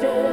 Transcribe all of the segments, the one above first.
Yeah.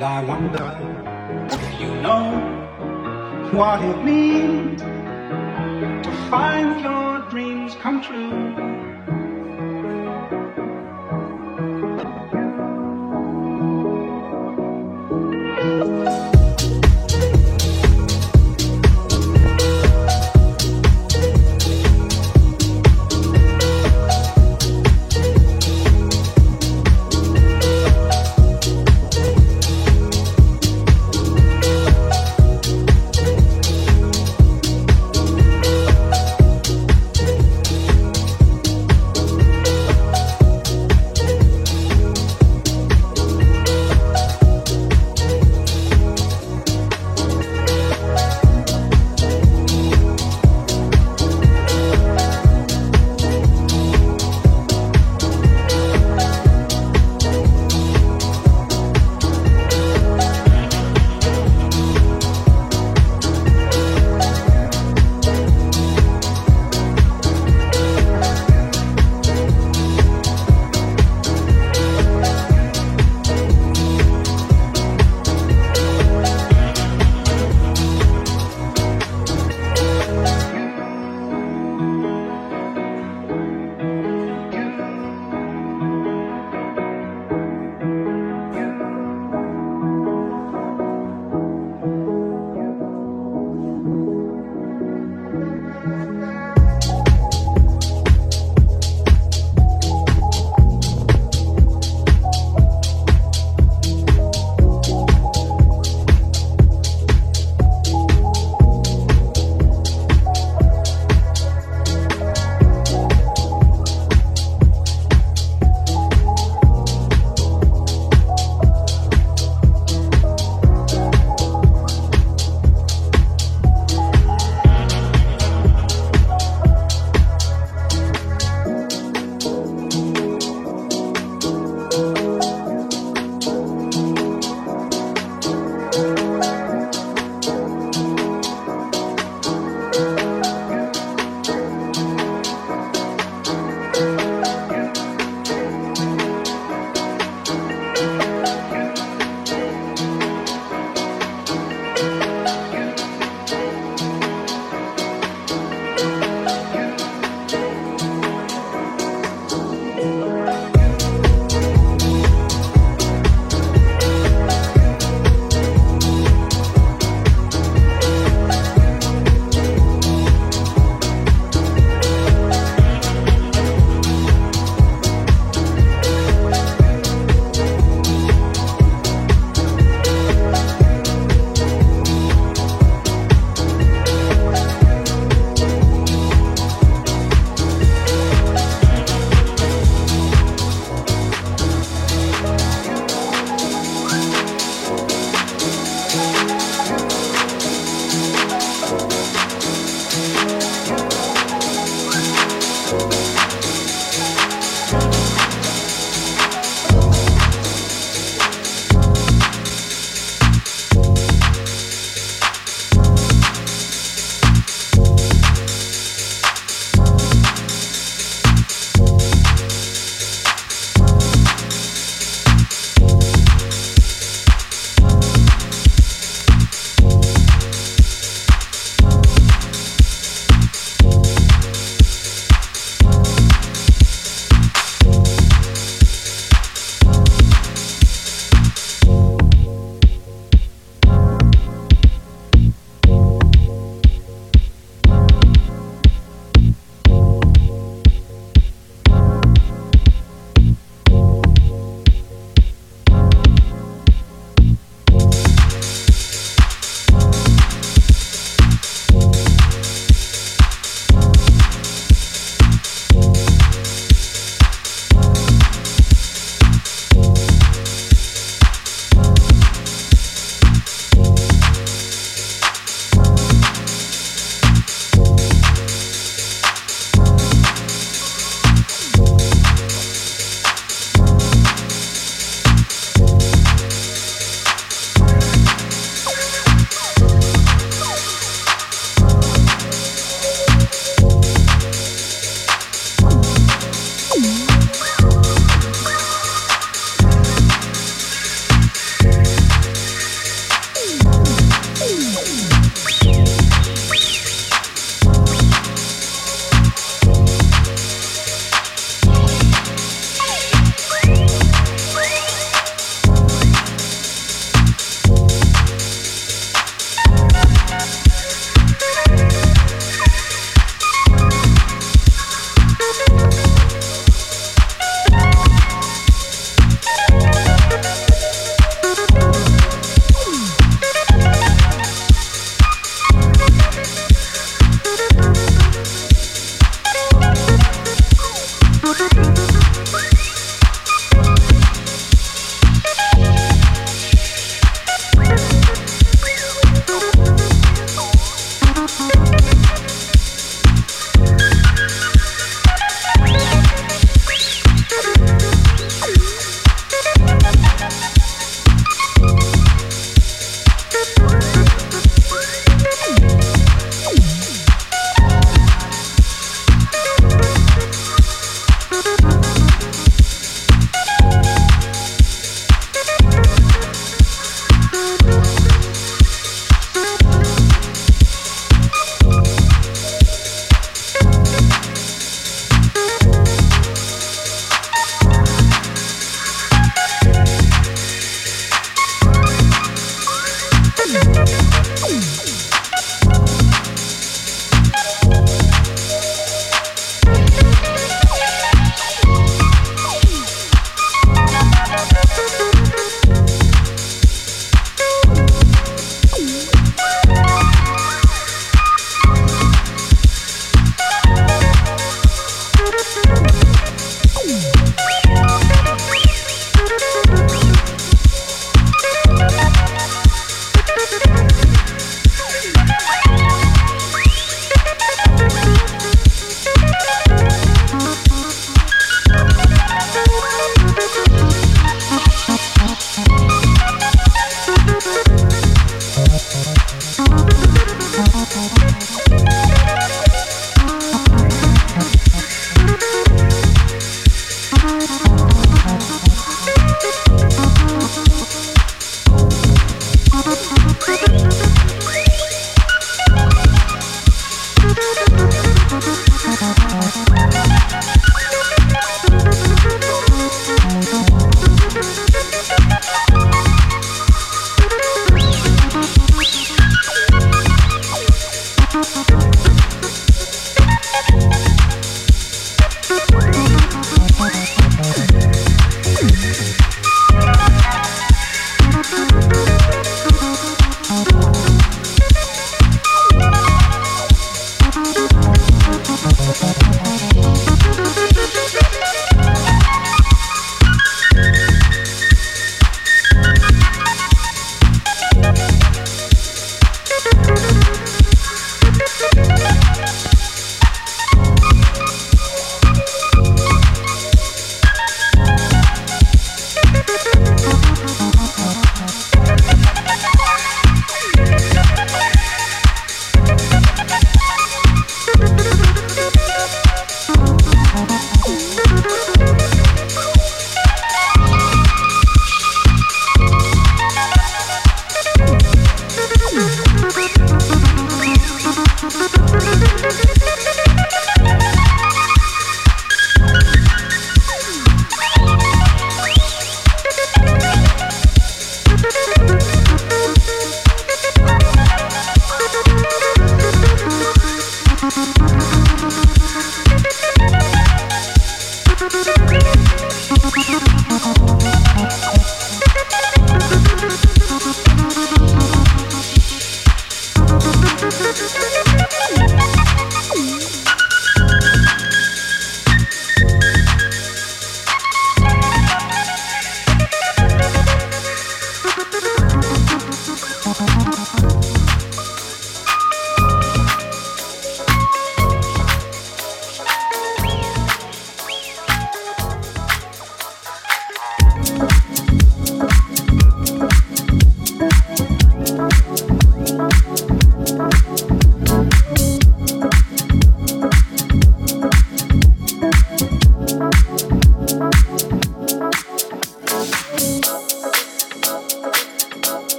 And I wonder if you know what it means to find your dreams come true.